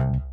Bye.